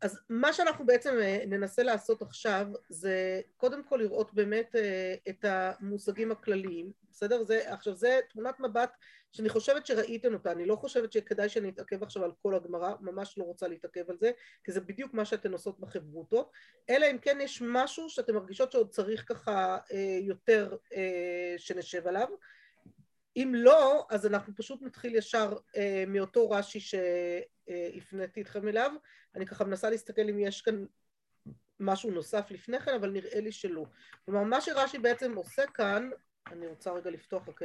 אז מה שאנחנו בעצם אה, ננסה לעשות עכשיו זה קודם כל לראות באמת אה, את המושגים הכלליים, בסדר? זה, עכשיו זה תמונת מבט שאני חושבת שראיתם אותה, אני לא חושבת שכדאי שאני אתעכב עכשיו על כל הגמרא, ממש לא רוצה להתעכב על זה, כי זה בדיוק מה שאתן עושות בחברותות, אלא אם כן יש משהו שאתן מרגישות שעוד צריך ככה אה, יותר שנשב עליו, אם לא, אז אנחנו פשוט נתחיל ישר מאותו רש"י שהפניתי אתכם אליו, אני ככה מנסה להסתכל אם יש כאן משהו נוסף לפני כן, אבל נראה לי שלא. כלומר, מה שרש"י בעצם עושה כאן, אני רוצה רגע לפתוח רק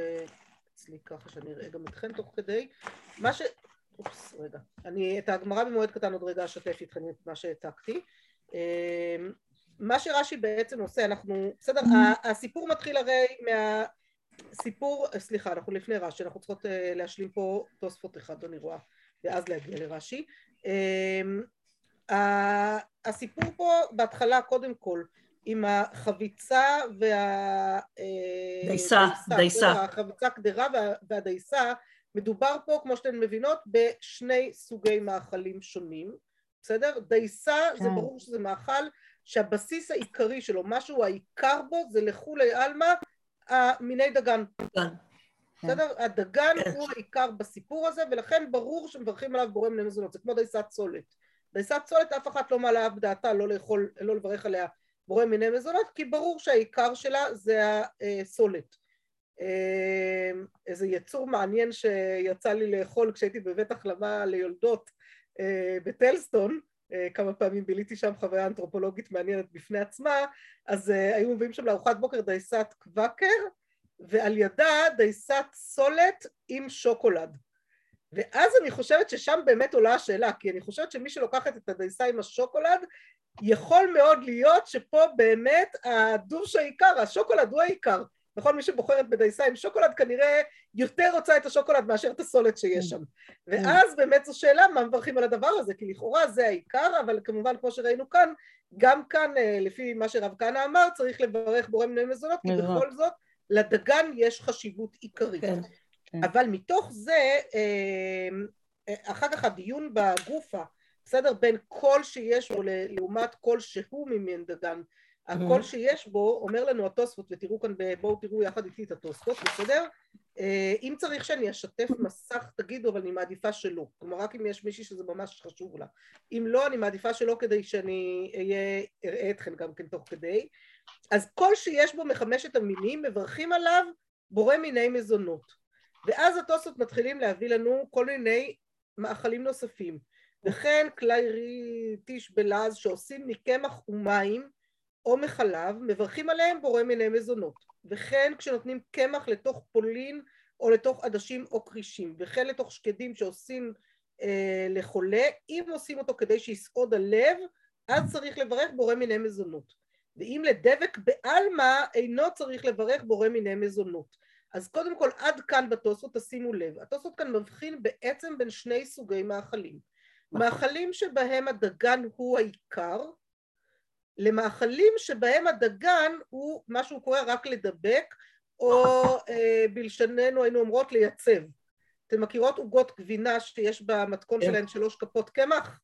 אצלי ככה שאני אראה גם אתכם תוך כדי, מה ש... אופס, רגע. אני את הגמרא במועד קטן עוד רגע אשתף איתכם את מה שהעתקתי. אמ, מה שרש"י בעצם עושה, אנחנו, בסדר, הסיפור מתחיל הרי מה... סיפור, סליחה, אנחנו לפני רש"י, אנחנו צריכות אה, להשלים פה תוספות אחד, אני רואה, ואז להגיע לרש"י. אמ, הסיפור פה בהתחלה קודם כל עם החביצה וה... אה, דייסה, דייסה. החביצה קדרה והדייסה, מדובר פה כמו שאתן מבינות בשני סוגי מאכלים שונים, בסדר? דייסה כן. זה ברור שזה מאכל שהבסיס העיקרי שלו, משהו העיקר בו זה לכולי עלמא מיני דגן. כן. בסדר? הדגן כן. הוא העיקר בסיפור הזה ולכן ברור שמברכים עליו בורא מיני מזונות, זה כמו דייסת סולת. דייסת סולת אף אחת לא מעלה בדעתה לא לאכול, לא לברך עליה בורא מיני מזונות, כי ברור שהעיקר שלה זה הסולת. אמ, איזה יצור מעניין שיצא לי לאכול כשהייתי בבית החלמה ליולדות אה, בטלסטון, אה, כמה פעמים ביליתי שם חוויה אנתרופולוגית מעניינת בפני עצמה, אז אה, היו מביאים שם לארוחת בוקר דייסת קוואקר, ועל ידה דייסת סולת עם שוקולד. ואז אני חושבת ששם באמת עולה השאלה, כי אני חושבת שמי שלוקחת את הדייסה עם השוקולד, יכול מאוד להיות שפה באמת הדוש העיקר, השוקולד הוא העיקר. נכון? מי שבוחרת בדייסה עם שוקולד כנראה יותר רוצה את השוקולד מאשר את הסולת שיש שם. ואז באמת זו שאלה מה מברכים על הדבר הזה, כי לכאורה זה העיקר, אבל כמובן כמו שראינו כאן, גם כאן אה, לפי מה שרב כהנא אמר צריך לברך בורא מיני מזונות, כי בכל זאת לדגן יש חשיבות עיקרית. כן. כן. אבל מתוך זה, אמ, אחר כך הדיון בגופה, בסדר? בין כל שיש בו לעומת כל שהוא ממין דגן, הכל שיש בו, אומר לנו התוספות, ותראו כאן, בואו תראו יחד איתי את התוספות, בסדר? אה, אם צריך שאני אשתף מסך, תגידו, אבל אני מעדיפה שלא. כלומר, רק אם יש מישהי שזה ממש חשוב לה. אם לא, אני מעדיפה שלא כדי שאני אראה אתכם גם כן תוך כדי. אז כל שיש בו מחמשת המינים, מברכים עליו בורא מיני מזונות. ואז התוספות מתחילים להביא לנו כל מיני מאכלים נוספים. וכן כלי ריטיש בלעז שעושים מקמח ומים או מחלב, מברכים עליהם בורא מיני מזונות. וכן כשנותנים קמח לתוך פולין או לתוך עדשים או כרישים, וכן לתוך שקדים שעושים אה, לחולה, אם עושים אותו כדי שיסעוד הלב, אז צריך לברך בורא מיני מזונות. ואם לדבק בעלמא, אינו צריך לברך בורא מיני מזונות. אז קודם כל עד כאן בתוספות תשימו לב, התוספות כאן מבחין בעצם בין שני סוגי מאכלים. נכון. מאכלים שבהם הדגן הוא העיקר, למאכלים שבהם הדגן הוא מה שהוא קורא רק לדבק, או אה, בלשננו היינו אומרות לייצב. אתן מכירות עוגות גבינה שיש במתכון כן. שלהן שלוש כפות קמח?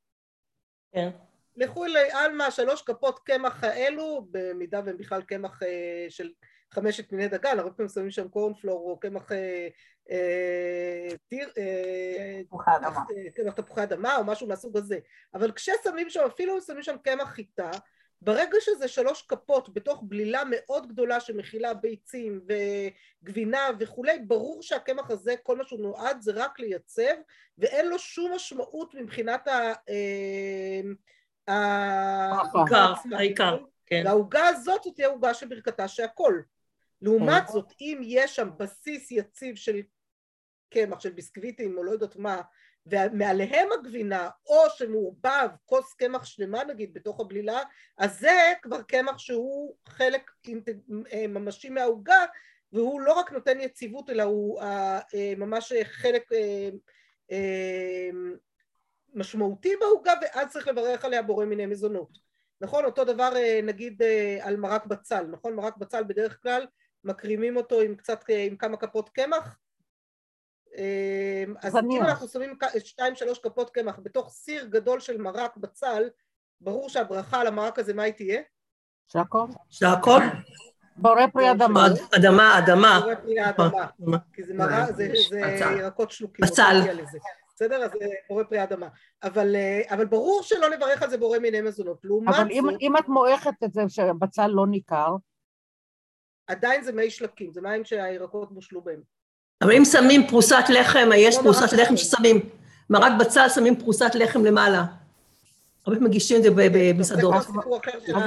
כן. לכו אלי עלמא שלוש כפות קמח האלו, במידה והם בכלל קמח אה, של חמשת מיני דגן, הרבה פעמים שמים שם קורנפלור או קמח אה, אה, קמח תפוחי אדמה או משהו מהסוג הזה, אבל כששמים שם, אפילו שמים שם קמח חיטה, ברגע שזה שלוש כפות בתוך בלילה מאוד גדולה שמכילה ביצים וגבינה וכולי, ברור שהקמח הזה, כל מה שהוא נועד זה רק לייצב ואין לו שום משמעות מבחינת ה... העיקר, כן. והעוגה הזאת זאת תהיה עוגה של ברכתה שהכל. לעומת זאת, אם יש שם בסיס יציב של קמח, של ביסקוויטים או לא יודעת מה, ומעליהם הגבינה, או שמעורבב כוס קמח שלמה נגיד בתוך הבלילה, אז זה כבר קמח שהוא חלק אה, ממשי מהעוגה, והוא לא רק נותן יציבות, אלא הוא אה, אה, ממש חלק משמעותי בעוגה, ואז צריך לברך עליה בורא מיני מזונות. נכון? אותו דבר נגיד על מרק בצל, נכון? מרק בצל בדרך כלל מקרימים אותו עם קצת, עם כמה כפות קמח, אז אם אנחנו שמים שתיים שלוש כפות קמח בתוך סיר גדול של מרק בצל, ברור שהברכה על המרק הזה, מה היא תהיה? שהכל. שהכל? בורא פרי אדמה. אדמה, אדמה. בורא פרי אדמה. כי זה מרק, זה ירקות שלוקים. בצל. בסדר? אז בורא פרי אדמה. אבל, אבל ברור שלא נברך על זה בורא מיני מזונות. לעומת אבל אם, אם את מועכת את זה שהבצל לא ניכר... עדיין זה מי שלקים, זה מים שהירקות מושלו בהם. אבל אם שמים פרוסת לחם, יש לא פרוסת לחם ששמים, מרק בצל שמים פרוסת לחם למעלה. הרבה מגישים את זה במסעדות. אז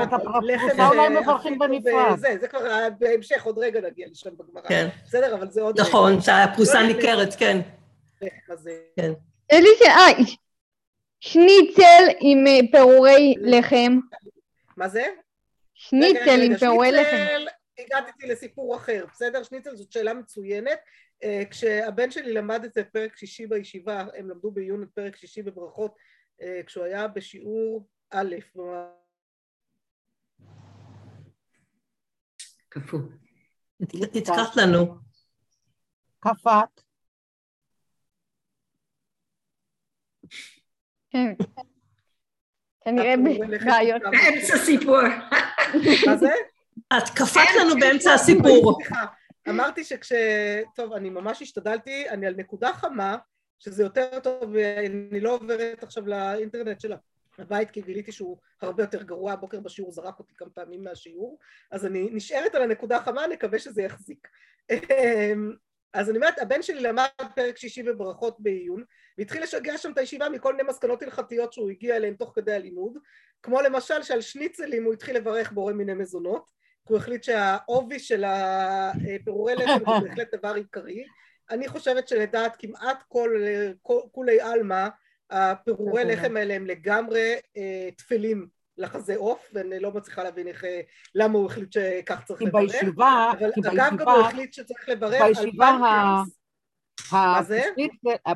את הפרוסה אולי מברכים בנפרד. זה כבר בהמשך, עוד רגע נגיע לשם בגמרא. כן. בסדר, אבל זה עוד... נכון, שהפרוסה ניכרת, כן. כן. אליסה, אה, שניצל עם פירורי לחם. מה זה? שניצל עם פירורי לחם. הגעתי לסיפור אחר, בסדר? שניצל זאת שאלה מצוינת. כשהבן שלי למד את זה פרק שישי בישיבה, הם למדו בעיון את פרק שישי בברכות, כשהוא היה בשיעור א', כפו. תתקח לנו. כפת. כן. כנראה בעיות. באמצע סיפור. מה זה? את קפאת לנו באמצע הסיפור. אמרתי שכש... טוב, אני ממש השתדלתי, אני על נקודה חמה, שזה יותר טוב, אני לא עוברת עכשיו לאינטרנט של הבית, כי גיליתי שהוא הרבה יותר גרוע, הבוקר בשיעור זרק אותי כמה פעמים מהשיעור, אז אני נשארת על הנקודה החמה, נקווה שזה יחזיק. אז אני אומרת, הבן שלי למד פרק שישי בברכות בעיון, והתחיל לשגע שם את הישיבה מכל מיני מסקנות הלכתיות שהוא הגיע אליהן תוך כדי הלימוד, כמו למשל שעל שניצלים הוא התחיל לברך בורא מיני מזונות, כי הוא החליט שהעובי של הפירורי לחם זה בהחלט דבר עיקרי. אני חושבת שלדעת כמעט כל, כל כולי עלמא, הפירורי לחם האלה הם לגמרי אה, תפלים לחזה עוף, ואני לא מצליחה להבין איך, למה הוא החליט שכך צריך לברך. בישיבה, אבל כי אגב גם הוא החליט שצריך לברך על בישיבה ה-. מה זה?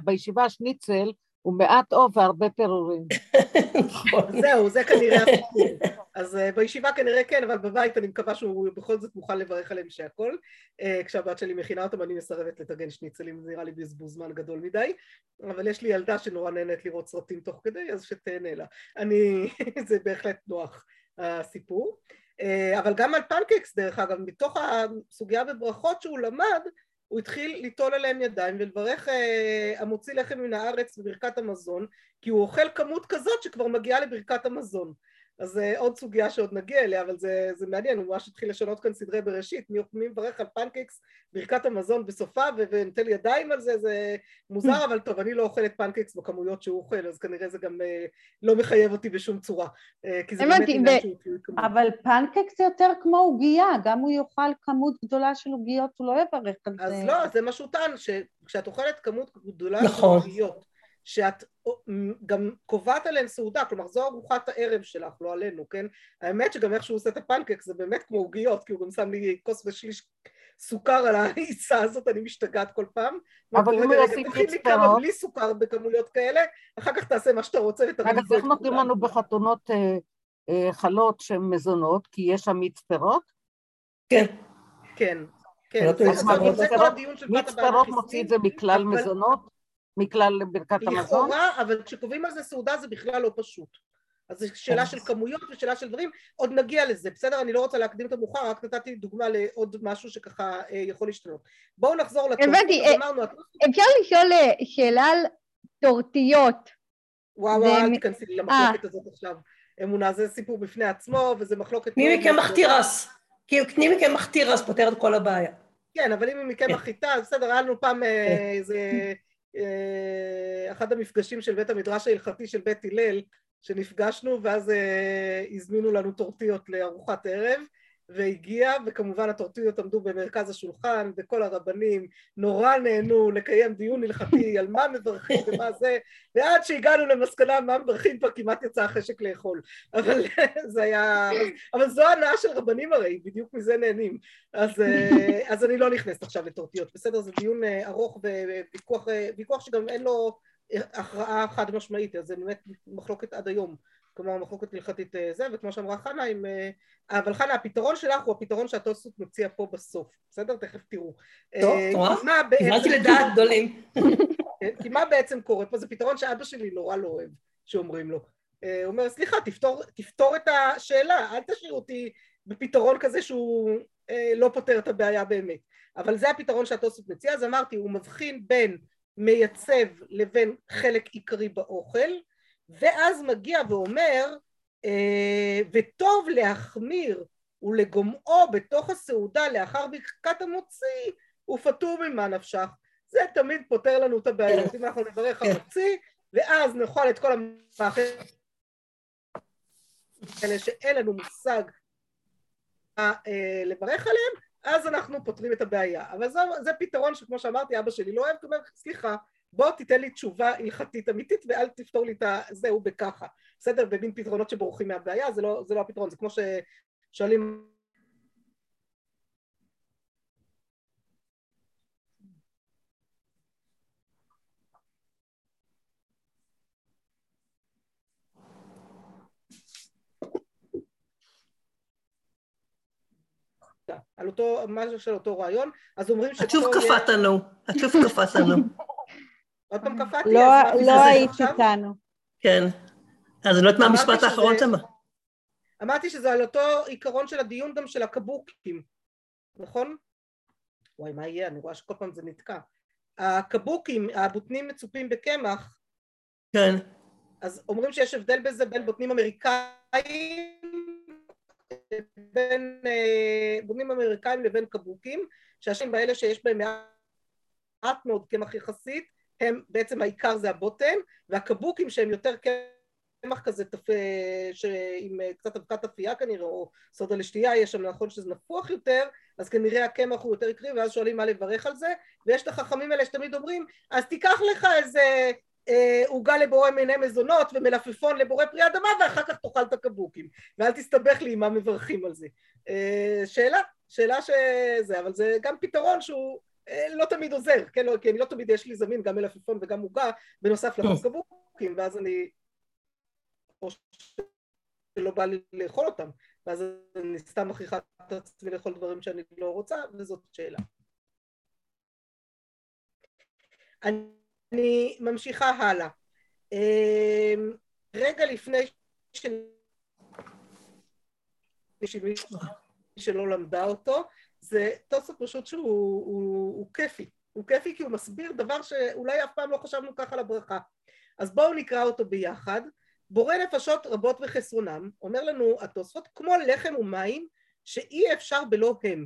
בישיבה השניצל הוא מעט עוף והרבה פירורים. זהו, זה כנראה הסיפור. אז uh, בישיבה כנראה כן, אבל בבית אני מקווה שהוא בכל זאת מוכן לברך עליהם שהכל. Uh, כשהבת שלי מכינה אותם אני מסרבת לטגן שניצלים, זה נראה לי בזבוז זמן גדול מדי. אבל יש לי ילדה שנורא נהנית לראות סרטים תוך כדי, אז שתהנה לה. אני, זה בהחלט נוח הסיפור. Uh, אבל גם על פנקקס דרך אגב, מתוך הסוגיה בברכות שהוא למד, הוא התחיל ליטול עליהם ידיים ולברך אה, המוציא לחם מן הארץ בברכת המזון כי הוא אוכל כמות כזאת שכבר מגיעה לברכת המזון אז אה, עוד סוגיה שעוד נגיע אליה אבל זה, זה מעניין הוא ממש התחיל לשנות כאן סדרי בראשית מי, מי מברך על פנקקס ברכת המזון בסופה ונוטל ידיים על זה זה מוזר אבל טוב אני לא אוכלת פנקקס בכמויות שהוא אוכל אז כנראה זה גם אה, לא מחייב אותי בשום צורה אה, כי זה באמת עניין ו- שהוא כמות אבל פנקק זה יותר כמו עוגייה, גם הוא יאכל כמות גדולה של עוגיות, הוא לא יברך על זה. אז לא, זה מה שהוא טען, שכשאת אוכלת כמות גדולה של נכון. עוגיות, שאת גם קובעת עליהן סעודה, כלומר זו ארוחת הערב שלך, לא עלינו, כן? האמת שגם איך שהוא עושה את הפנקק זה באמת כמו עוגיות, כי הוא גם שם לי כוס ושליש סוכר על העיסה הזאת, אני משתגעת כל פעם. אבל אם הוא רגע, ישים תכין לי כמה בלי סוכר בכמויות כאלה, אחר כך תעשה מה שאתה רוצה ותרגיש אגב, איך נותנים לנו בחתונות אה, אה, חלות שהן מזונות, כי יש שם מיץ פירות? כן. כן, כן, לא זה- כל הדיון של בת מוציא את. זה מכלל אבל- מזונות? מכלל ברכת המזון? לכאורה, אבל כשקובעים על זה סעודה זה בכלל לא פשוט. אז זו שאלה של כמויות ושאלה של דברים, עוד נגיע לזה, בסדר? אני לא רוצה להקדים את המאוחר, רק נתתי דוגמה לעוד משהו שככה אה, יכול להשתנות. בואו נחזור לטוב. הבנתי, אה, אפשר לשאול אה, שאלה על טורטיות. וואו זה וואו, אל תיכנסי לי למחלוקת הזאת עכשיו. אמונה זה סיפור בפני עצמו, וזה מחלוקת... מאוד מכם מחתירס. כאילו, קני מכם מחתירס פותר את כל הבעיה. כן, אבל אם היא מכם כן. החיטה, אז בסדר, היה לנו פעם כן. איזה... אה, אחד המפגשים של בית המדרש ההלכתי של בית הלל, שנפגשנו, ואז אה, הזמינו לנו טורטיות לארוחת ערב, והגיע, וכמובן הטורטיות עמדו במרכז השולחן, וכל הרבנים נורא נהנו לקיים דיון הלכתי על מה מברכים ומה זה, ועד שהגענו למסקנה מה מברכים כבר כמעט יצא החשק לאכול. אבל זה היה... אבל זו הנאה של רבנים הרי, בדיוק מזה נהנים. אז, אה, אז אני לא נכנסת עכשיו לטורטיות, בסדר? זה דיון אה, ארוך וויכוח אה, שגם אין לו הכרעה חד משמעית, אז זה באמת מחלוקת עד היום. כלומר מחלוקת הלכתית אה, זה, וכמו שאמרה חנה, עם, אה, אבל חנה, הפתרון שלך הוא הפתרון שהטוסות מציע פה בסוף, בסדר? תכף תראו. טוב, אה, מה בעצם- קיבלתי לדעת גדולים. כן, כי מה בעצם קורה פה? זה פתרון שאבא שלי נורא לא אוהב שאומרים לו. אה, הוא אומר, סליחה, תפתור, תפתור את השאלה, אל תשאיר אותי בפתרון כזה שהוא אה, לא פותר את הבעיה באמת. אבל זה הפתרון שהתוספות מציע, אז אמרתי, הוא מבחין בין מייצב לבין חלק עיקרי באוכל, ואז מגיע ואומר, אה, וטוב להחמיר ולגומעו בתוך הסעודה לאחר ברכת המוציא, ופטור ממה נפשך. זה תמיד פותר לנו את הבעיות, אם אנחנו נברך המוציא, ואז נאכל את כל המאכל האלה שאין לנו מושג אה, לברך עליהם, אז אנחנו פותרים את הבעיה. אבל זה, זה פתרון שכמו שאמרתי, אבא שלי לא אוהב, הוא אומר, סליחה, בוא תיתן לי תשובה הלכתית אמיתית ואל תפתור לי את הזהו בככה. בסדר? במין פתרונות שבורחים מהבעיה, זה לא, זה לא הפתרון, זה כמו ששואלים על אותו, משהו של אותו רעיון, אז אומרים שפה... את שוב קפאת לנו, את שוב קפאת לנו. עוד פעם קפאתי, לא, לא היית איתנו. כן. אז אני לא יודעת מה המשפט האחרון שם. אמרתי שזה על אותו עיקרון של הדיון גם של הקבוקים, נכון? וואי, מה יהיה? אני רואה שכל פעם זה נתקע. הקבוקים, הבוטנים מצופים בקמח. כן. אז אומרים שיש הבדל בזה בין בוטנים אמריקאים בין אה, בונים אמריקאים לבין קבוקים, שהשנים באלה שיש בהם מעט מאוד קמח יחסית, הם בעצם העיקר זה הבוטן, והקבוקים שהם יותר קמח כזה תפ... עם אה, קצת אבקת אפייה כנראה, או סודה לשתייה, יש שם נכון שזה נפוח יותר, אז כנראה הקמח הוא יותר עקרי, ואז שואלים מה לברך על זה, ויש את החכמים האלה שתמיד אומרים, אז תיקח לך איזה אה, עוגה לבורא מיני מזונות ומלפפון לבורא פרי אדמה ואחר כך תאכל את הקבוקים ואל תסתבך לי עם מה מברכים על זה. אה, שאלה, שאלה שזה, אבל זה גם פתרון שהוא אה, לא תמיד עוזר, כן, לא, כי אני לא תמיד יש לי זמין גם מלפפון וגם עוגה בנוסף לקבוקים ואז אני או שלא בא לי לאכול אותם ואז אני סתם מכריחה את עצמי לאכול דברים שאני לא רוצה וזאת שאלה. אני ממשיכה הלאה. אמ, רגע לפני ש... שלא למדה אותו, זה תוסף פשוט שהוא הוא, הוא כיפי. הוא כיפי כי הוא מסביר דבר שאולי אף פעם לא חשבנו ככה לברכה. אז בואו נקרא אותו ביחד. בורא נפשות רבות וחסרונם, אומר לנו התוספות, כמו לחם ומים שאי אפשר בלא הם.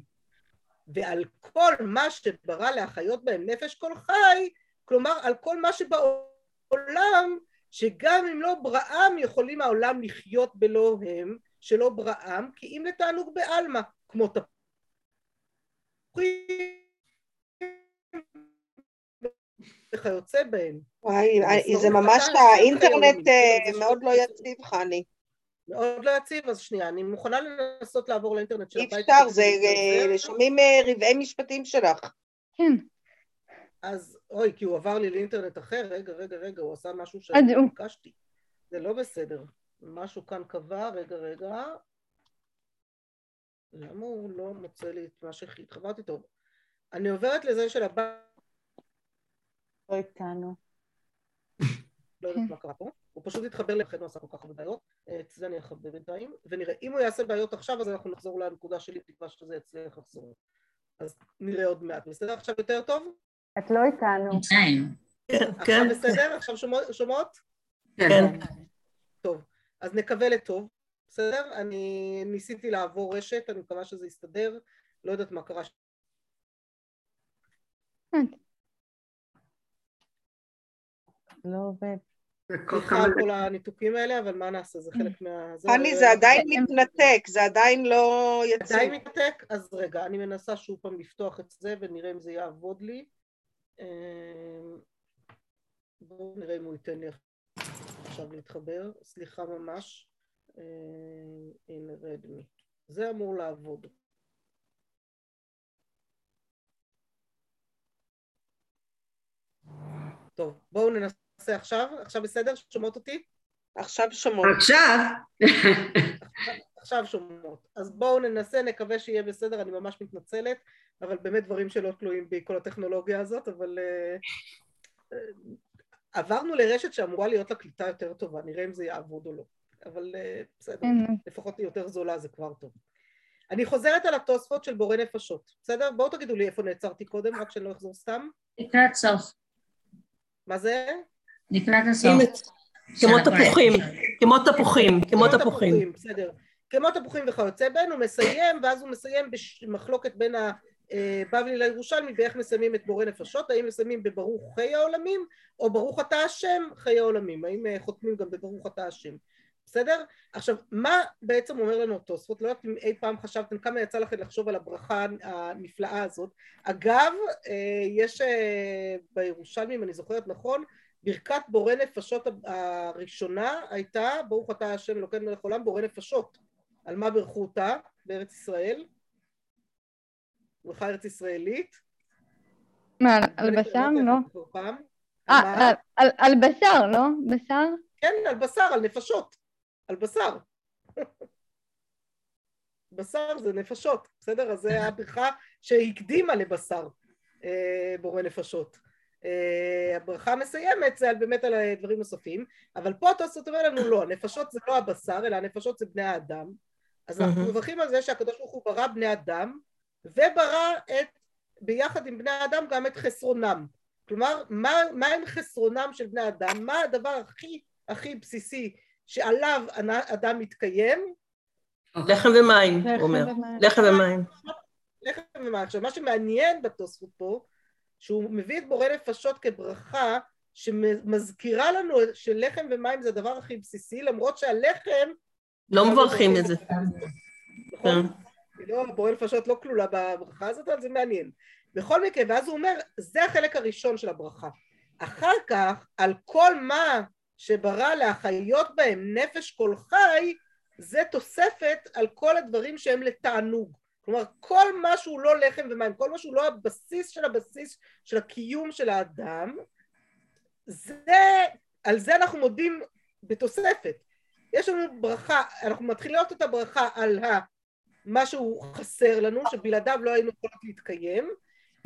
ועל כל מה שברא להחיות בהם נפש כל חי, כלומר על כל מה שבעולם שגם אם לא בראם יכולים העולם לחיות בלא הם שלא בראם כי אם לתענוג בעלמא כמו תפוחים וכיוצא בהם. וואי, זה ממש האינטרנט אה, מאוד לא יציב חני. מאוד לא יציב, אז שנייה, אני מוכנה לנסות לעבור לאינטרנט של הבית. אי אפשר, זה אה, שומעים אה, רבעי משפטים שלך. כן. אז אוי, כי הוא עבר לי לאינטרנט אחר, רגע, רגע, רגע, הוא עשה משהו שאני ביקשתי. זה לא בסדר. משהו כאן קבע, רגע, רגע. למה הוא לא מוצא לי את מה שהתחברתי טוב? אני עוברת לזה של הבא... לא איתנו. לא יודעת מה קרה פה. הוא פשוט התחבר לכן הוא עשה כל כך הרבה בעיות. את זה אני אכבד בינתיים. ונראה, אם הוא יעשה בעיות עכשיו, אז אנחנו נחזור לנקודה שלי, תקווה שזה יצליח לחזור. אז נראה עוד מעט. בסדר עכשיו יותר טוב? את לא איתנו. כן, עכשיו כן. בסדר? עכשיו שומעות? כן. כן. טוב, אז נקווה לטוב, בסדר? אני ניסיתי לעבור רשת, אני מקווה שזה יסתדר, לא יודעת מה קרה. לא עובד. סליחה על כל הניתוקים האלה, אבל מה נעשה, זה חלק מה... חני, זה עדיין מתנתק, זה עדיין לא יציב. עדיין מתנתק? אז רגע, אני מנסה שוב פעם לפתוח את זה ונראה אם זה יעבוד לי. אמ, בואו נראה אם הוא ייתן לי עכשיו להתחבר, סליחה ממש, אמ, הנה רדמי, זה אמור לעבוד. טוב, בואו ננסה עכשיו, עכשיו בסדר? שומעות אותי? עכשיו שומעות. עכשיו. עכשיו שומעות. אז בואו ננסה, נקווה שיהיה בסדר, אני ממש מתנצלת. אבל באמת דברים שלא תלויים בי, כל הטכנולוגיה הזאת, אבל uh, עברנו לרשת שאמורה להיות לה קליטה יותר טובה, נראה אם זה יעבוד או לא. אבל אה, בסדר, כן. לפחות היא יותר זולה, זה כבר טוב. אני חוזרת על התוספות של בורא נפשות, בסדר? בואו תגידו לי איפה נעצרתי קודם, רק שאני לא אחזור סתם. לקראת סוף. מה זה? לקראת הסוף. כמו תפוחים, כמו תפוחים, כמו תפוחים. בסדר. כמו תפוחים וכיוצא בין, הוא מסיים, ואז הוא מסיים במחלוקת בין הבבלי לירושלמי באיך מסיימים את בורא נפשות, האם מסיימים בברוך חיי העולמים, או ברוך אתה השם חיי העולמים, האם אה, חותמים גם בברוך אתה השם. בסדר? עכשיו, מה בעצם אומר לנו התוספות? לא יודעת אם אי פעם חשבתם כמה יצא לכם לחשוב על הברכה הנפלאה הזאת. אגב, אה, יש אה, בירושלמי, אם אני זוכרת נכון, ברכת בורא נפשות הראשונה הייתה, ברוך אתה השם אלוקינו מלך עולם, בורא נפשות. על מה בירכו אותה בארץ ישראל? ברכה ארץ ישראלית. מה, על- על בשר? לא. אה? על- על- על בשר, לא? בשר? כן, על בשר, על נפשות. על בשר. בשר זה נפשות, בסדר? אז זה הברכה שהקדימה לבשר, אה, בורא נפשות. אה, הברכה המסיימת זה על- באמת על דברים נוספים, אבל פה התוספות אומר לנו לא, הנפשות זה לא הבשר, אלא הנפשות זה בני האדם. אז אנחנו. מברכים על זה שהקדוש ברוך הוא ברא בני אדם, וברא את, ביחד עם בני האדם גם את חסרונם. כלומר, מה, מה עם חסרונם של בני אדם? מה הדבר הכי הכי בסיסי שעליו אדם מתקיים? לחם ומים, הוא אומר. לחם ומים. לחם ומים. עכשיו, מה שמעניין בתוספות פה, שהוא מביא את בורא נפשות כברכה שמזכירה לנו שלחם ומים זה הדבר הכי בסיסי, למרות שהלחם... לא מברכים את זה. נכון? היא לא, בורא נפשות לא כלולה בברכה הזאת, אבל זה מעניין. בכל מקרה, ואז הוא אומר, זה החלק הראשון של הברכה. אחר כך, על כל מה שברא להחיות בהם נפש כל חי, זה תוספת על כל הדברים שהם לתענוג. כלומר, כל מה שהוא לא לחם ומים, כל מה שהוא לא הבסיס של הבסיס של הקיום של האדם, זה, על זה אנחנו מודים בתוספת. יש לנו ברכה, אנחנו מתחילים לראות את הברכה על. מה שהוא חסר לנו, שבלעדיו לא היינו יכולות להתקיים,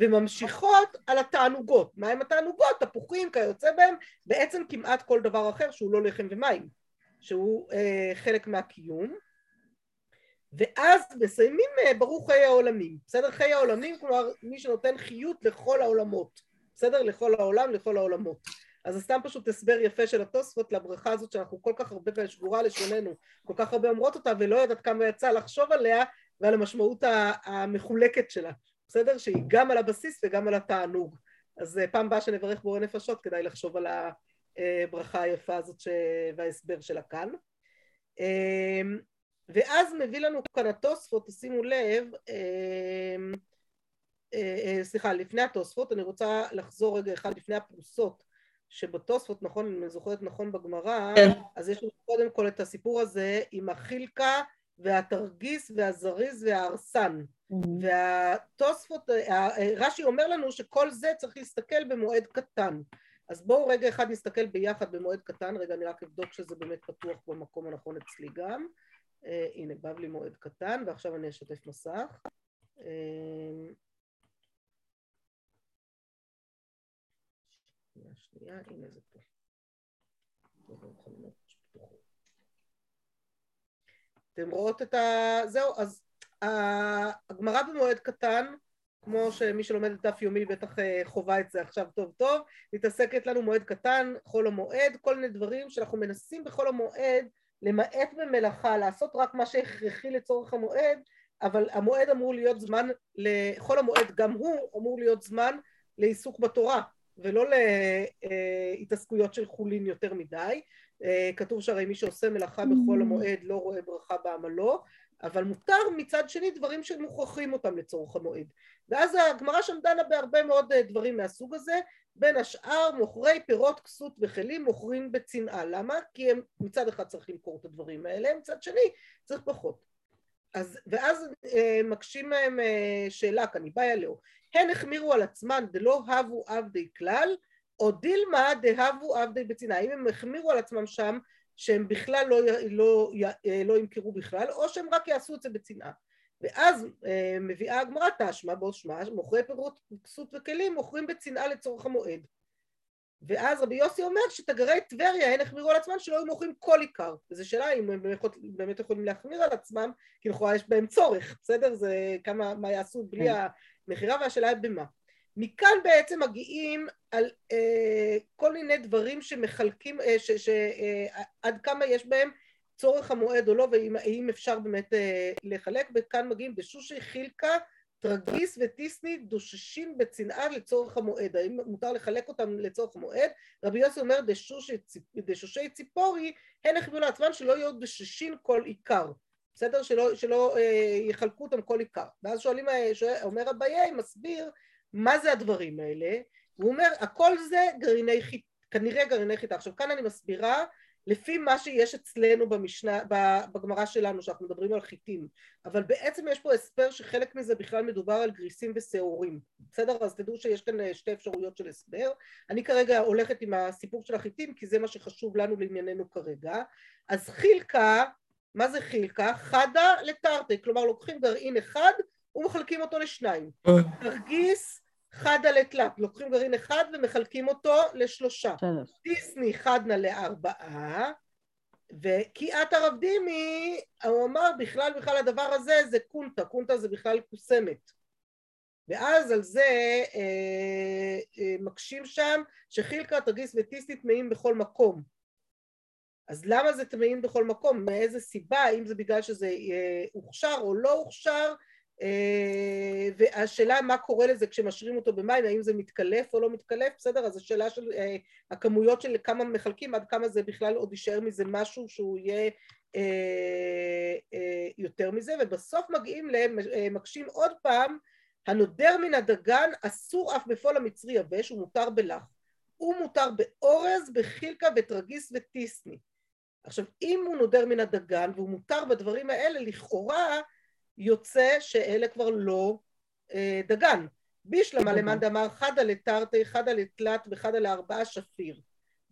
וממשיכות על התענוגות. מה הם התענוגות? תפוחים, כיוצא בהם, בעצם כמעט כל דבר אחר שהוא לא לחם ומים, שהוא אה, חלק מהקיום. ואז מסיימים אה, ברוך חיי העולמים. בסדר? חיי העולמים, כלומר מי שנותן חיות לכל העולמות. בסדר? לכל העולם, לכל העולמות. אז זה סתם פשוט הסבר יפה של התוספות לברכה הזאת שאנחנו כל כך הרבה פעמים שגורה לשוננו, כל כך הרבה אומרות אותה ולא יודעת כמה יצא לחשוב עליה ועל המשמעות המחולקת שלה, בסדר? שהיא גם על הבסיס וגם על התענוג. אז פעם הבאה שנברך בורא נפשות כדאי לחשוב על הברכה היפה הזאת ש... וההסבר שלה כאן. ואז מביא לנו כאן התוספות, תשימו לב, סליחה, לפני התוספות, אני רוצה לחזור רגע אחד לפני הפרוסות. שבתוספות, נכון, אם אני זוכרת נכון בגמרא, כן. אז יש לנו קודם כל את הסיפור הזה עם החילקה והתרגיס והזריז והארסן. והתוספות, רש"י אומר לנו שכל זה צריך להסתכל במועד קטן. אז בואו רגע אחד נסתכל ביחד במועד קטן, רגע אני רק אבדוק שזה באמת פתוח במקום הנכון אצלי גם. הנה, בבלי מועד קטן, ועכשיו אני אשתף מסך. שנייה, הנה זה פה. אתם רואות את ה... זהו, אז הגמרא במועד קטן, כמו שמי שלומד את דף יומי בטח חווה את זה עכשיו טוב טוב, מתעסקת לנו מועד קטן, חול המועד, כל מיני דברים שאנחנו מנסים בחול המועד למעט במלאכה, לעשות רק מה שהכרחי לצורך המועד, אבל המועד אמור להיות זמן, חול המועד גם הוא אמור להיות זמן לעיסוק בתורה, ולא להתעסקויות של חולין יותר מדי. כתוב שהרי מי שעושה מלאכה בחול המועד לא רואה ברכה בעמלו, אבל מותר מצד שני דברים שמוכרחים אותם לצורך המועד. ואז הגמרא שם דנה בהרבה מאוד דברים מהסוג הזה, בין השאר מוכרי פירות, כסות וכלים מוכרים בצנעה. למה? כי הם מצד אחד צריכים למכור את הדברים האלה, מצד שני צריך פחות. אז, ואז אה, מקשים מהם אה, שאלה כאן, באה לו, הן החמירו על עצמן דלא הבו עבדי כלל, או דילמה דהבו עבדי בצנעה. האם הם החמירו על עצמם שם שהם בכלל לא, לא, לא ימכרו בכלל, או שהם רק יעשו את זה בצנעה. ואז אה, מביאה הגמרא תשמע בו שמע, מוכרי פירות, כסות וכלים מוכרים בצנעה לצורך המועד. ואז רבי יוסי אומר שתגרי טבריה הן החמירו על עצמם שלא היו מוכרים כל עיקר וזו שאלה אם הם באמת יכולים להחמיר על עצמם כי לכאורה יש בהם צורך בסדר זה כמה מה יעשו בלי כן. המכירה והשאלה היא במה מכאן בעצם מגיעים על אה, כל מיני דברים שמחלקים אה, שעד אה, כמה יש בהם צורך המועד או לא והאם אפשר באמת אה, לחלק וכאן מגיעים בשושי חילקה תרגיס וטיסני דוששים בצנעה לצורך המועד, האם מותר לחלק אותם לצורך המועד? רבי יוסי אומר דשושי, דשושי ציפורי הן החביאו לעצמן שלא יהיו דששים כל עיקר, בסדר? שלא, שלא אה, יחלקו אותם כל עיקר. ואז שואלים, אה, שואל, אומר אביי, מסביר מה זה הדברים האלה, הוא אומר הכל זה גרעיני חיטה, כנראה גרעיני חיטה. עכשיו כאן אני מסבירה לפי מה שיש אצלנו במשנה, בגמרא שלנו, שאנחנו מדברים על חיטים, אבל בעצם יש פה הסבר שחלק מזה בכלל מדובר על גריסים ושעורים, בסדר? אז תדעו שיש כאן אה, שתי אפשרויות של הסבר. אני כרגע הולכת עם הסיפור של החיטים, כי זה מה שחשוב לנו לענייננו כרגע. אז חילקה, מה זה חילקה? חדה לתרתי, כלומר לוקחים גרעין אחד ומחלקים אותו לשניים. אה. תרגיס חדה לתלת, לוקחים גרעין אחד ומחלקים אותו לשלושה. דיסני חדנה לארבעה, וקיאת הרב דימי, הוא אמר בכלל בכלל הדבר הזה זה קונטה, קונטה זה בכלל קוסמת. ואז על זה אה, אה, מקשים שם שחילקה, תרגיס וטיסטי טמאים בכל מקום. אז למה זה טמאים בכל מקום? מאיזה סיבה? האם זה בגלל שזה אה, הוכשר או לא הוכשר? אה, והשאלה מה קורה לזה כשמשרים אותו במים, האם זה מתקלף או לא מתקלף, בסדר? אז השאלה של אה, הכמויות של כמה מחלקים, עד כמה זה בכלל עוד יישאר מזה משהו שהוא יהיה אה, יותר מזה, ובסוף מגיעים למקשים עוד פעם, הנודר מן הדגן אסור אף בפועל המצרי יבש, הוא מותר בלח. הוא מותר באורז, בחילקה, בתרגיס וטיסני. עכשיו, אם הוא נודר מן הדגן והוא מותר בדברים האלה, לכאורה יוצא שאלה כבר לא אה, דגן. בישלמה למאן דאמר חדא לתרתי, חדא לתלת וחדא לארבעה שפיר.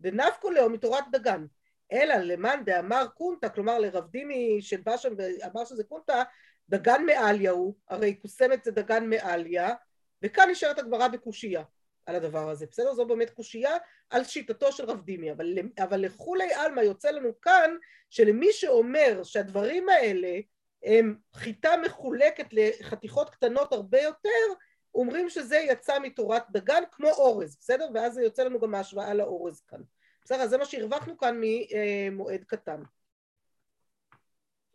דנפקו לאו מתורת דגן. אלא למאן דאמר קונטה, כלומר לרב דימי שבא שם ואמר שזה קונטה, דגן מעליה הוא, הרי קוסמת זה דגן מעליה, וכאן נשארת הגמרא בקושייה על הדבר הזה, בסדר? זו באמת קושייה על שיטתו של רב דימי, אבל, אבל לכולי עלמא יוצא לנו כאן שלמי שאומר שהדברים האלה חיטה מחולקת לחתיכות קטנות הרבה יותר, אומרים שזה יצא מתורת דגן כמו אורז, בסדר? ואז זה יוצא לנו גם מהשוואה לאורז כאן. בסדר? אז זה מה שהרווחנו כאן ממועד קטן.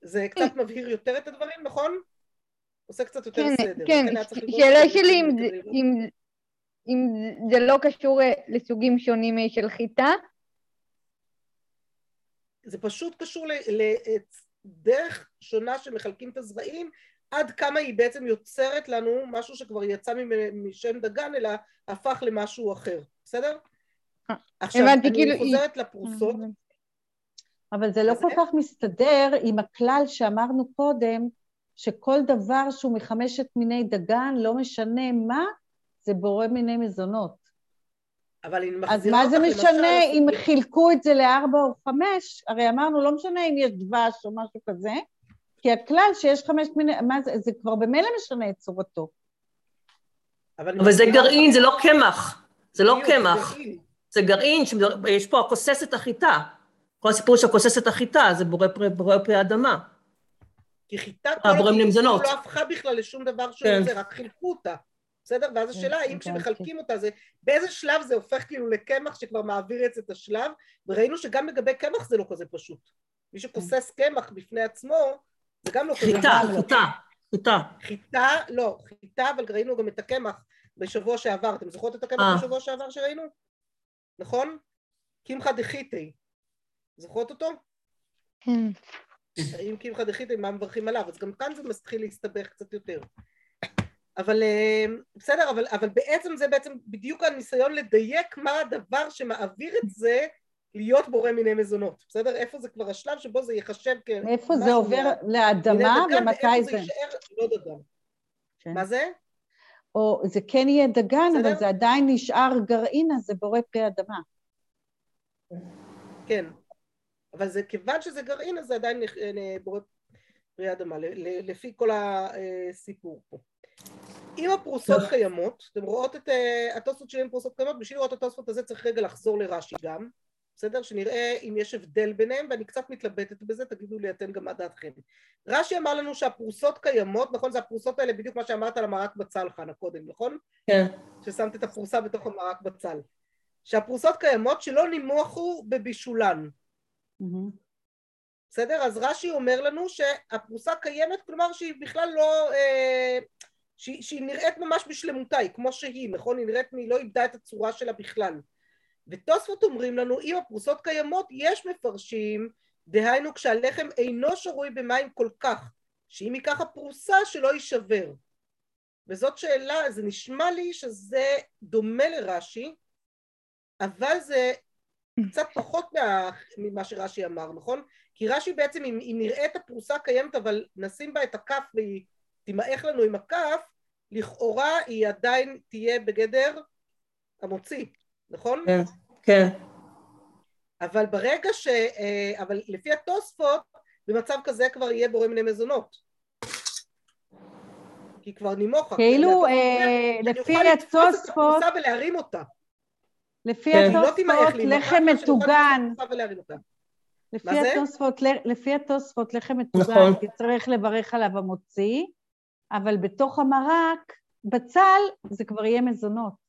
זה קצת מבהיר יותר את הדברים, נכון? עושה קצת יותר כן, סדר. כן, שאלה שלי אם, אם, אם זה לא קשור אה, לסוגים שונים אה, של חיטה? זה פשוט קשור דרך שונה שמחלקים את הזרעים עד כמה היא בעצם יוצרת לנו משהו שכבר יצא משם דגן אלא הפך למשהו אחר, בסדר? אה, עכשיו אני כאילו חוזרת לפרוסות אבל זה לא כל כך מסתדר עם הכלל שאמרנו קודם שכל דבר שהוא מחמשת מיני דגן, לא משנה מה, זה בורא מיני מזונות. אבל אני מחזירה. אז מה זה משנה אם חילקו את זה לארבע או חמש? הרי אמרנו, לא משנה אם יש דבש או משהו כזה, כי הכלל שיש חמש מיני... מה זה? זה כבר במילא משנה את צורתו. אבל, אבל זה גרעין, זה לא קמח. זה לא קמח. זה גרעין, יש פה הכוססת החיטה. כל הסיפור של הכוססת החיטה, זה בורא פרי אדמה. כי חיטה אה, כל הקיצור לא הפכה בכלל לשום דבר שהוא כן. זה, רק חילקו אותה. בסדר? ואז כן, השאלה האם כשמחלקים אותה זה, באיזה שלב זה הופך כאילו לקמח שכבר מעביר את השלב, וראינו שגם לגבי קמח זה לא כזה פשוט. מי שכוסס קמח בפני עצמו, זה גם לא כזה... חיטה, חיטה, חיטה. חיטה, לא, חיטה, אבל ראינו גם את הקמח בשבוע שעבר. אתם זוכרות את הקמח אה. בשבוע שעבר שראינו? נכון? קמחא דחיתי. זוכרות אותו? כן. אם קמחא דחיתי, מה מברכים עליו? אז גם כאן זה מתחיל להסתבך קצת יותר. אבל אה, בסדר, אבל, אבל בעצם זה בעצם בדיוק הניסיון לדייק מה הדבר שמעביר את זה להיות בורא מיני מזונות, בסדר? איפה זה כבר השלב שבו זה ייחשב כ... איפה זה עובר לאדמה ומתי זה? יישאר לא דגן. כן. מה זה? או זה כן יהיה דגן, בסדר? אבל זה עדיין נשאר גרעין, אז זה בורא פרי אדמה. כן, אבל זה כיוון שזה גרעין, אז זה עדיין בורא פרי אדמה, לפי כל הסיפור פה. אם הפרוסות קיימות, אתם רואות את uh, התוספות שלי עם פרוסות קיימות, בשביל לראות את התוספות הזה צריך רגע לחזור לרש"י גם, בסדר? שנראה אם יש הבדל ביניהם, ואני קצת מתלבטת בזה, תגידו לי אתם גם מה דעתכם. רש"י אמר לנו שהפרוסות קיימות, נכון? זה הפרוסות האלה בדיוק מה שאמרת על המרק בצל חנה קודם, נכון? כן. ששמת את הפרוסה בתוך המרק בצל. שהפרוסות קיימות שלא נימוחו בבישולן. בסדר? אז רש"י אומר לנו שהפרוסה קיימת, כלומר שהיא בכלל לא... אה, שהיא, שהיא נראית ממש בשלמותה, היא כמו שהיא, נכון? היא נראית, היא לא איבדה את הצורה שלה בכלל. ותוספות אומרים לנו, אם הפרוסות קיימות, יש מפרשים, דהיינו כשהלחם אינו שרוי במים כל כך, שאם ייקח הפרוסה שלא יישבר. וזאת שאלה, זה נשמע לי שזה דומה לרש"י, אבל זה קצת פחות מה, ממה שרש"י אמר, נכון? כי רש"י בעצם, אם, אם נראה את הפרוסה קיימת, אבל נשים בה את הכף והיא תימעך לנו עם הכף, לכאורה היא עדיין תהיה בגדר המוציא, נכון? כן, כן. אבל ברגע ש... אה, אבל לפי התוספות, במצב כזה כבר יהיה בורא מיני מזונות. כי כבר נימוכה. כאילו, אה, לפי התוספות... אני אוכל לתפוס את הפרוסה ולהרים אותה. לפי כן. לא התוספות, לחם מטוגן. לפי התוספות, לפי התוספות, לחם מטוגן, נכון. צריך לברך עליו המוציא, אבל בתוך המרק, בצל, זה כבר יהיה מזונות.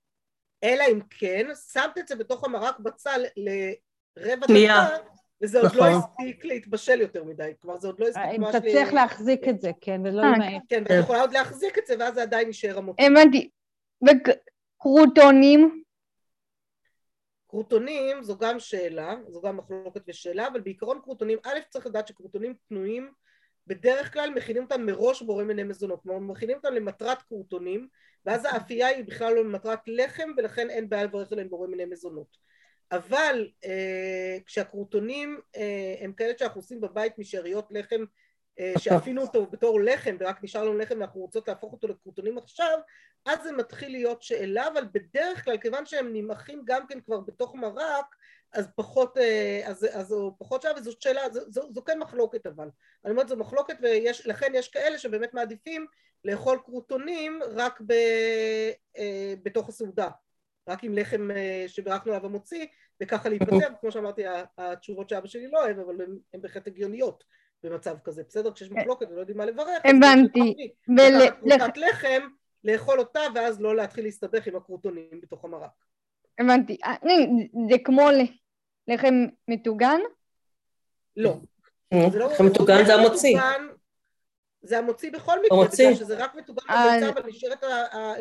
אלא אם כן, שמת את זה בתוך המרק בצל לרבע דקה, וזה עוד לא נכון. הספיק להתבשל יותר מדי, כלומר זה עוד לא הספיק ממש... אם תצליח להחזיק את זה, כן, ולא למעט. אה, כן, ואת יכולה עוד להחזיק את זה, ואז זה עדיין יישאר המוציא. הבנתי. וקרוטונים? קרוטונים זו גם שאלה, זו גם מחלוקת ושאלה, אבל בעיקרון קרוטונים, א' צריך לדעת שקרוטונים פנויים בדרך כלל מכינים אותם מראש בורא מיני מזונות, כלומר מכינים אותם למטרת קרוטונים, ואז האפייה היא בכלל לא למטרת לחם, ולכן אין בעיה לברך עליהם בורא מיני מזונות. אבל אה, כשהקרוטונים אה, הם כאלה שאנחנו עושים בבית משאריות לחם אה, שאפינו אותו בתור לחם ורק נשאר לנו לחם ואנחנו רוצות להפוך אותו לקרוטונים עכשיו, אז זה מתחיל להיות שאלה, אבל בדרך כלל כיוון שהם נמעכים גם כן כבר בתוך מרק, אז פחות, אה, אז, אז הוא פחות שעה, וזאת שאלה, זו, זו, זו כן מחלוקת אבל. אני אומרת זו מחלוקת ולכן יש כאלה שבאמת מעדיפים לאכול קרוטונים רק ב, אה, בתוך הסעודה, רק עם לחם אה, שבירכנו עליו המוציא, וככה להיפטר, כמו שאמרתי, התשובות שאבא שלי לא אוהב, אבל הן בהחלט הגיוניות במצב כזה, בסדר? כשיש מחלוקת ולא יודעים מה לברך, הבנתי. לקחת קרוצת לחם, לאכול אותה, ואז לא להתחיל להסתבך עם הקרוטונים בתוך המרק. הבנתי. זה כמו לחם מטוגן? לא. לא לחם מטוגן זה המוציא. זה המוציא בכל מקרה, בגלל שזה רק מטוגן בביצה, אבל נשארת,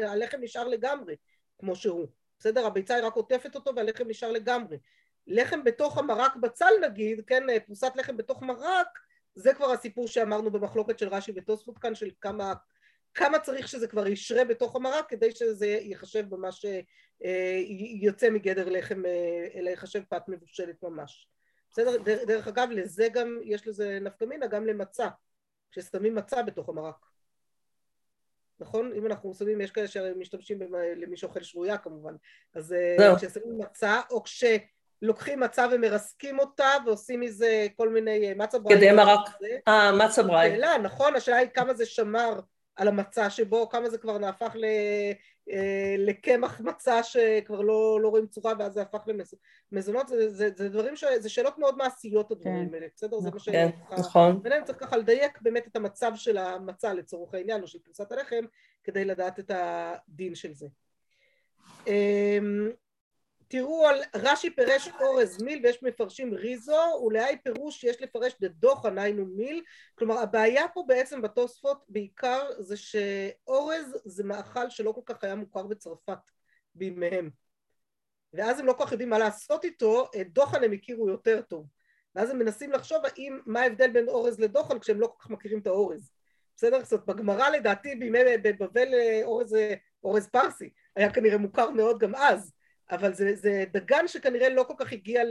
הלחם נשאר לגמרי, כמו שהוא. בסדר? הביצה היא רק עוטפת אותו והלחם נשאר לגמרי. לחם בתוך המרק בצל נגיד, כן, פרוסת לחם בתוך מרק, זה כבר הסיפור שאמרנו במחלוקת של רש"י ותוספות כאן, של כמה, כמה צריך שזה כבר ישרה בתוך המרק כדי שזה ייחשב ממש אה, יוצא מגדר לחם, אה, אלא ייחשב פת מבושלת ממש. בסדר? דרך אגב, לזה גם, יש לזה נפקא מינה, גם למצה, כששמים מצה בתוך המרק. נכון? אם אנחנו שמים, יש כאלה שמשתמשים למי שאוכל שרויה כמובן, אז אה, כששמים מצה, או כשלוקחים מצה ומרסקים אותה ועושים מזה כל מיני מצה בראי. כדי מרק, אה, מצה בראי. שאלה, נכון? השאלה היא כמה זה שמר על המצה שבו, כמה זה כבר נהפך ל... אה, לקמח מצה שכבר לא, לא רואים צורה ואז זה הפך למזונות, זה, זה, זה דברים, ש, זה שאלות מאוד מעשיות הדברים כן. האלה, בסדר? זה מה ש... כן, נכון. ביניהם צריך ככה לדייק באמת את המצב של המצה לצורך העניין או של פרוסת הלחם כדי לדעת את הדין של זה. תראו על רש"י פירש אורז מיל ויש מפרשים ריזו ולהי פירוש שיש לפרש דדוחן היינו מיל. כלומר הבעיה פה בעצם בתוספות בעיקר זה שאורז זה מאכל שלא כל כך היה מוכר בצרפת בימיהם. ואז הם לא כל כך יודעים מה לעשות איתו את דוחן הם הכירו יותר טוב. ואז הם מנסים לחשוב האם מה ההבדל בין אורז לדוחן כשהם לא כל כך מכירים את האורז בסדר? זאת בגמרא לדעתי בימי בבבל אורז, אורז פרסי היה כנראה מוכר מאוד גם אז אבל זה, זה דגן שכנראה לא כל כך הגיע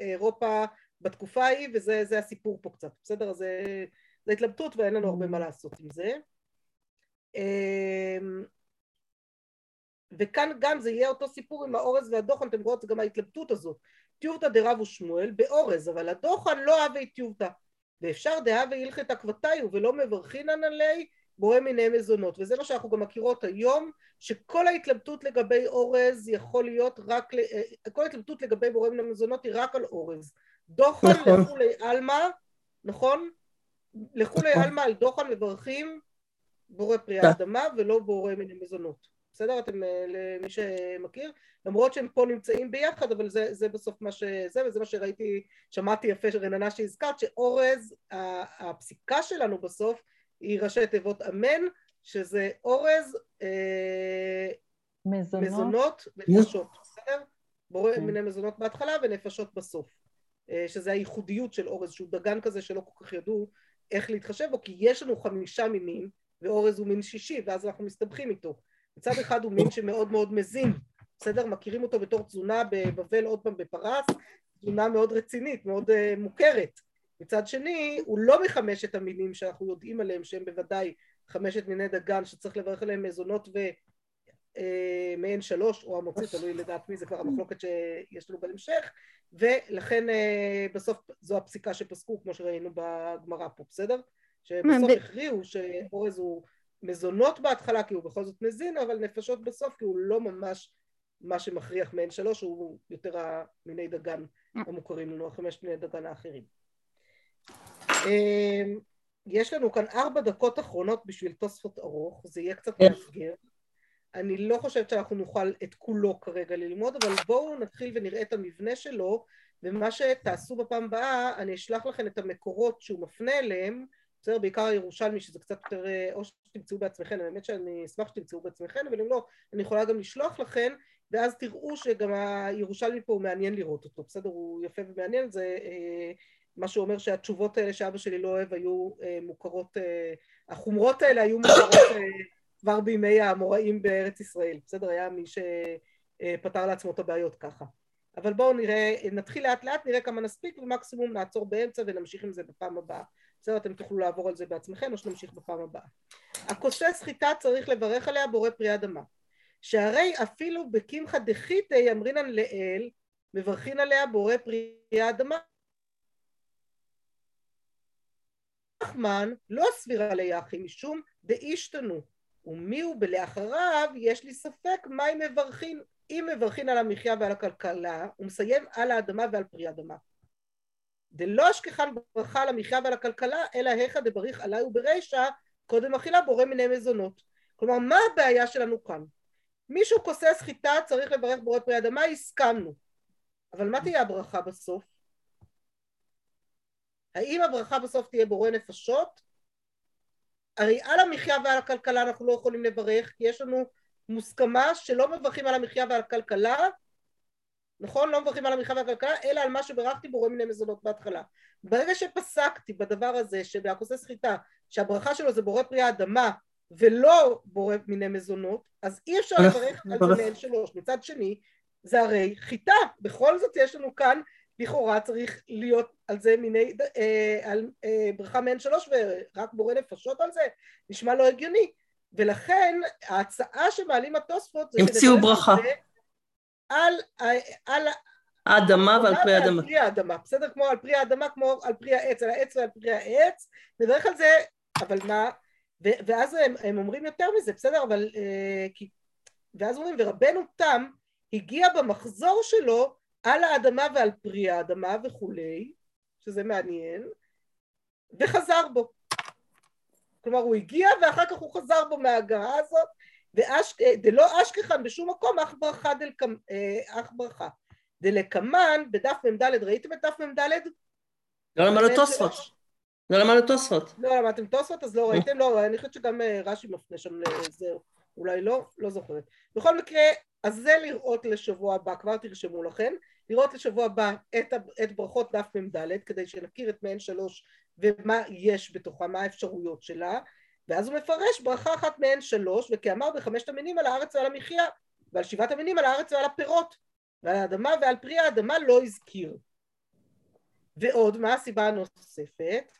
לאירופה בתקופה ההיא וזה הסיפור פה קצת, בסדר? זה, זה התלבטות ואין לנו הרבה מה לעשות עם זה. אמ, וכאן גם זה יהיה אותו סיפור עם האורז והדוחן, אתם רואות, גם ההתלבטות הזאת. טיובתא דרב ושמואל באורז, אבל הדוחן לא אהבה טיובתא. ואפשר דהווה הלכת עקבתיו ולא מברכינן עלי בורא מיני מזונות, וזה מה שאנחנו גם מכירות היום, שכל ההתלבטות לגבי אורז יכול להיות רק, אה, כל ההתלבטות לגבי בורא מיני מזונות היא רק על אורז. דוחן נכון. לכולי עלמא, נכון? לכולי נכון. עלמא על דוחן מברכים בורא פרי האדמה ולא בורא מיני מזונות. בסדר? אתם, אה, למי שמכיר, למרות שהם פה נמצאים ביחד, אבל זה, זה בסוף מה שזה, וזה מה שראיתי, שמעתי יפה רננה שהזכרת, שאורז, הפסיקה שלנו בסוף היא ראשי תיבות אמן, שזה אורז, אה, מזונות, מזונות נפשות, בסדר? בורא כן. מיני מזונות בהתחלה ונפשות בסוף, אה, שזה הייחודיות של אורז, שהוא דגן כזה שלא כל כך ידעו איך להתחשב בו, כי יש לנו חמישה מינים, ואורז הוא מין שישי, ואז אנחנו מסתבכים איתו. מצד אחד הוא מין שמאוד מאוד מזין, בסדר? מכירים אותו בתור תזונה בבבל עוד פעם בפרס, תזונה מאוד רצינית, מאוד uh, מוכרת. מצד שני, הוא לא מחמשת המינים שאנחנו יודעים עליהם, שהם בוודאי חמשת מיני דגן שצריך לברך עליהם מזונות ומעין אה, שלוש, או המוציא, תלוי לדעת מי, זה כבר המחלוקת שיש לנו בהמשך, ולכן אה, בסוף זו הפסיקה שפסקו, כמו שראינו בגמרא פה, בסדר? שבסוף הכריעו שאורז הוא מזונות בהתחלה כי הוא בכל זאת מזין, אבל נפשות בסוף כי הוא לא ממש מה שמכריח מעין שלוש, הוא יותר המיני דגן המוכרים לנו, החמש מיני דגן האחרים. אמ, יש לנו כאן ארבע דקות אחרונות בשביל תוספות ארוך, זה יהיה קצת כן. מאתגר. אני לא חושבת שאנחנו נוכל את כולו כרגע ללמוד, אבל בואו נתחיל ונראה את המבנה שלו, ומה שתעשו בפעם הבאה, אני אשלח לכם את המקורות שהוא מפנה אליהם, בסדר? בעיקר הירושלמי שזה קצת יותר, אה, או שתמצאו בעצמכם, האמת שאני אשמח שתמצאו בעצמכם, אבל אם לא, אני יכולה גם לשלוח לכם, ואז תראו שגם הירושלמי פה הוא מעניין לראות אותו, בסדר? הוא יפה ומעניין, זה אה, מה שאומר שהתשובות האלה שאבא שלי לא אוהב היו אה, מוכרות, אה, החומרות האלה היו מוכרות אה, כבר בימי האמוראים בארץ ישראל, בסדר? היה מי שפתר לעצמו את הבעיות ככה. אבל בואו נראה, נתחיל לאט לאט, נראה כמה נספיק ומקסימום נעצור באמצע ונמשיך עם זה בפעם הבאה. בסדר, אתם תוכלו לעבור על זה בעצמכם או שנמשיך בפעם הבאה. הכוסס חיטה צריך לברך עליה בורא פרי אדמה. שהרי אפילו בקמחא דחיתי אמרינן לאל, מברכין עליה בורא פרי האדמה. נחמן לא סבירה ליחי משום דאישתנו, ומי הוא בלאחריו יש לי ספק מה אם מברכין, אם מברכין על המחיה ועל הכלכלה, הוא מסיים על האדמה ועל פרי אדמה. דלא אשכחן ברכה על המחיה ועל הכלכלה, אלא היכא דבריך עלי וברישא, קודם אכילה בורא מיני מזונות. כלומר, מה הבעיה שלנו כאן? מישהו כוסס חיטה, צריך לברך בורא פרי אדמה, הסכמנו. אבל מה תהיה הברכה בסוף? האם הברכה בסוף תהיה בורא נפשות? הרי על המחיה ועל הכלכלה אנחנו לא יכולים לברך, כי יש לנו מוסכמה שלא מברכים על המחיה ועל הכלכלה, נכון? לא מברכים על המלחמה והכלכלה, אלא על מה שברכתי בורא מיני מזונות בהתחלה. ברגע שפסקתי בדבר הזה, שבהכוסי סחיטה, שהברכה שלו זה בורא פרי האדמה, ולא בורא מיני מזונות, אז אי אפשר לברך על זה מעין שלוש. מצד שני, זה הרי חיטה. בכל זאת יש לנו כאן, לכאורה צריך להיות על זה מיני, אה, על אה, ברכה מעין שלוש, ורק בורא נפשות על זה, נשמע לא הגיוני. ולכן ההצעה שמעלים התוספות זה... המציאו ברכה. על, על האדמה ועל פרי האדמה. על פרי האדמה, בסדר? כמו על פרי האדמה, כמו על פרי העץ, על העץ ועל פרי העץ, נדרך על זה, אבל מה, ו- ואז הם, הם אומרים יותר מזה, בסדר? אבל, אה, כי, ואז אומרים, ורבנו תם הגיע במחזור שלו על האדמה ועל פרי האדמה וכולי, שזה מעניין, וחזר בו. כלומר, הוא הגיע ואחר כך הוא חזר בו מההגעה הזאת, אה, דלא אשכחן בשום מקום אך ברכה, דלקמ, אה, אך ברכה. דלקמן בדף מ"ד, ראיתם את דף מ"ד? לא למדנו תוספות. לא למדנו תוספות. לא למדתם תוספות אז לא ראיתם? לא, אני חושבת שגם אה, רש"י מפנה שם לזה, אולי לא, לא זוכרת. בכל מקרה, אז זה לראות לשבוע הבא, כבר תרשמו לכם, לראות לשבוע הבא את, את ברכות דף מ"ד, כדי שנכיר את מעין שלוש ומה יש בתוכה, מה האפשרויות שלה. ואז הוא מפרש ברכה אחת מהן שלוש, וכאמר בחמשת המינים על הארץ ועל המחיה, ועל שבעת המינים על הארץ ועל הפירות, ועל האדמה ועל פרי האדמה לא הזכיר. ועוד, מה הסיבה הנוספת?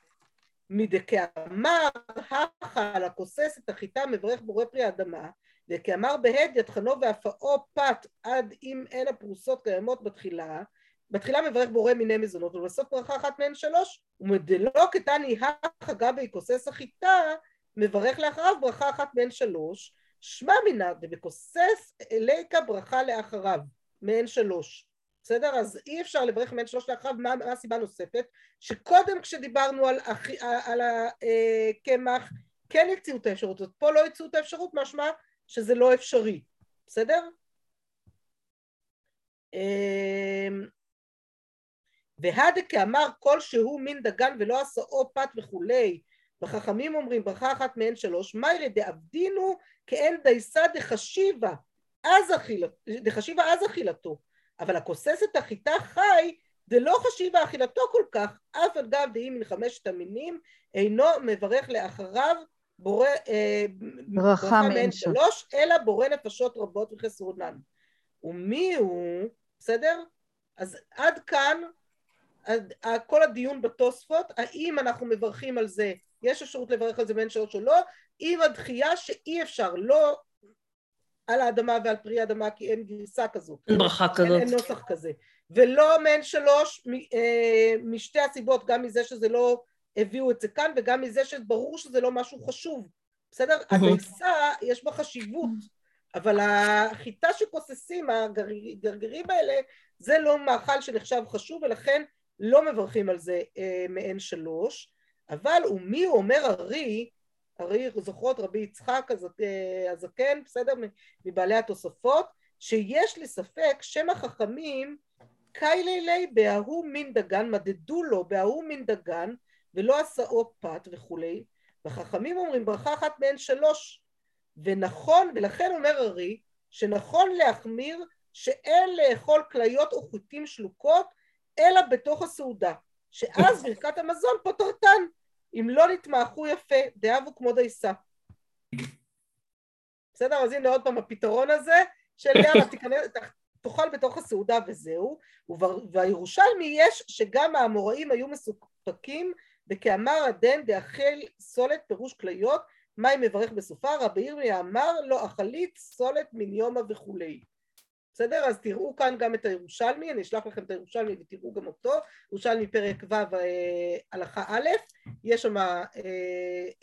מדכאמר הכה על הכוסס את החיטה מברך בורא פרי האדמה, וכאמר בהד יתחנו ואפאו פת עד אם אין הפרוסות קיימות בתחילה, בתחילה מברך בורא מיני מזונות, ובסוף ברכה אחת מהן שלוש, ומדלא קטני הכה גבי כוסס החיטה, מברך לאחריו ברכה אחת מעין שלוש, שמע מינא דבקוסס אליקה ברכה לאחריו, מעין שלוש. בסדר? אז אי אפשר לברך מעין שלוש לאחריו, מה, מה הסיבה הנוספת? שקודם כשדיברנו על הקמח, אה, כן הציעו את האפשרות הזאת, פה לא הציעו את האפשרות, משמע שזה לא אפשרי, בסדר? אמ, והדה כאמר כל שהוא מין דגן ולא עשאו פת וכולי וחכמים אומרים ברכה אחת מהן שלוש מיירי דאבדינו כאין דייסה דחשיבה אז אכילתו, אבל הכוסס את החיטה חי דלא חשיבה אכילתו כל כך אף על גב דהי מן חמשת המינים אינו מברך לאחריו בורא אה, ברכה מעין שלוש אלא בורא נפשות רבות וחסרונן ומי הוא בסדר? אז עד כאן כל הדיון בתוספות, האם אנחנו מברכים על זה, יש אפשרות לברך על זה בין שעות או לא, עם הדחייה שאי אפשר, לא על האדמה ועל פרי האדמה כי אין גרסה כזו. אין ברכה כזאת. אין, אין נוסח כזה. ולא מעין שלוש אה, משתי הסיבות, גם מזה שזה לא הביאו את זה כאן וגם מזה שברור שזה לא משהו חשוב. בסדר? הגרסה יש בה חשיבות. אבל החיטה שכוססים, הגרגרים האלה, זה לא מאכל שנחשב חשוב ולכן לא מברכים על זה אה, מעין שלוש, אבל ומי אומר ארי, ארי זוכרות רבי יצחק אה, הזקן, בסדר, מבעלי התוספות, שיש לי ספק שם החכמים קיילילי בההוא מין דגן, מדדו לו בההוא מין דגן ולא עשאו פת וכולי, וחכמים אומרים ברכה אחת מעין שלוש ונכון, ולכן אומר ארי, שנכון להחמיר שאין לאכול כליות או חוטים שלוקות, אלא בתוך הסעודה, שאז ברכת המזון פותרתן, אם לא נתמכו יפה, דאבו כמו דייסה. בסדר? אז הנה עוד פעם הפתרון הזה, של יאללה, תיכנס, תאכל בתוך הסעודה וזהו, והירושלמי יש שגם האמוראים היו מסופקים בכאמר הדן דאכל סולת פירוש כליות מה אם מברך בסופה? רבי ירמיה אמר לא אכלית סולת מן יומא וכולי. בסדר? אז תראו כאן גם את הירושלמי, אני אשלח לכם את הירושלמי ותראו גם אותו, ירושלמי פרק ו' אה, הלכה א', יש שם אה,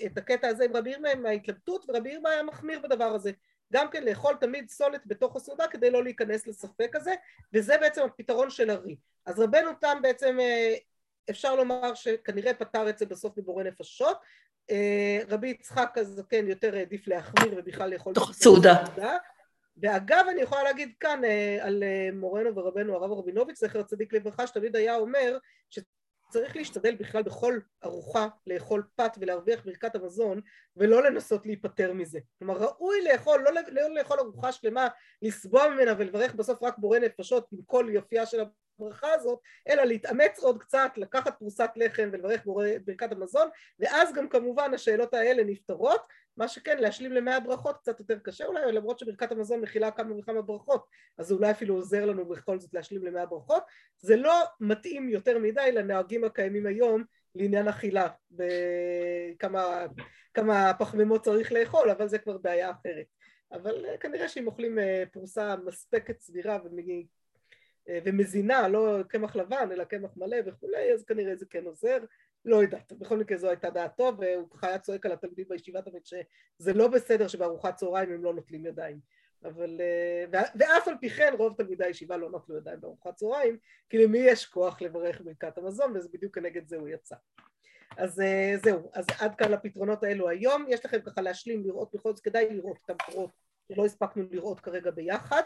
את הקטע הזה עם רבי ירמיה עם ההתלבטות, ורבי ירמיה היה מחמיר בדבר הזה. גם כן לאכול תמיד סולת בתוך הסעודה כדי לא להיכנס לספק הזה, וזה בעצם הפתרון של ארי. אז רבנו תם בעצם אה, אפשר לומר שכנראה פתר את זה בסוף מבורא נפשות, אה, רבי יצחק הזקן יותר העדיף להחמיר ובכלל לאכול תוך סעודה. ואגב אני יכולה להגיד כאן אה, על אה, מורנו ורבנו הרב רבינוביץ' זכר צדיק לברכה שתמיד היה אומר שצריך להשתדל בכלל בכל ארוחה לאכול פת ולהרוויח ברכת המזון ולא לנסות להיפטר מזה. כלומר ראוי לאכול, לא, לא לאכול ארוחה שלמה, לסבוע ממנה ולברך בסוף רק בורא נפשות עם כל יופייה של הברכה הזאת, אלא להתאמץ עוד קצת, לקחת פרוסת לחם ולברך ברכת המזון, ואז גם כמובן השאלות האלה נפתרות, מה שכן להשלים למאה ברכות קצת יותר קשה אולי, למרות שברכת המזון מכילה כמה וכמה ברכות, אז זה אולי אפילו עוזר לנו בכל זאת להשלים למאה ברכות, זה לא מתאים יותר מדי לנהגים הקיימים היום לעניין אכילה, בכמה פחמימות צריך לאכול, אבל זה כבר בעיה אחרת. אבל כנראה שאם אוכלים אה, פרוסה מספקת סבירה אה, ומזינה, לא קמח לבן אלא קמח מלא וכולי, אז כנראה זה כן עוזר, לא יודעת, בכל מקרה זו הייתה דעתו והוא ככה היה צועק על התלמידים בישיבה תמיד שזה לא בסדר שבארוחת צהריים הם לא נוטלים ידיים. אבל, אה, ואף על פי כן רוב תלמידי הישיבה לא נוטלו ידיים בארוחת צהריים כי למי יש כוח לברך ברכת המזון וזה בדיוק כנגד זה הוא יצא. אז אה, זהו, אז עד כאן לפתרונות האלו היום, יש לכם ככה להשלים, לראות בכל זאת, כדאי לראות את המקורות שלא הספקנו לראות כרגע ביחד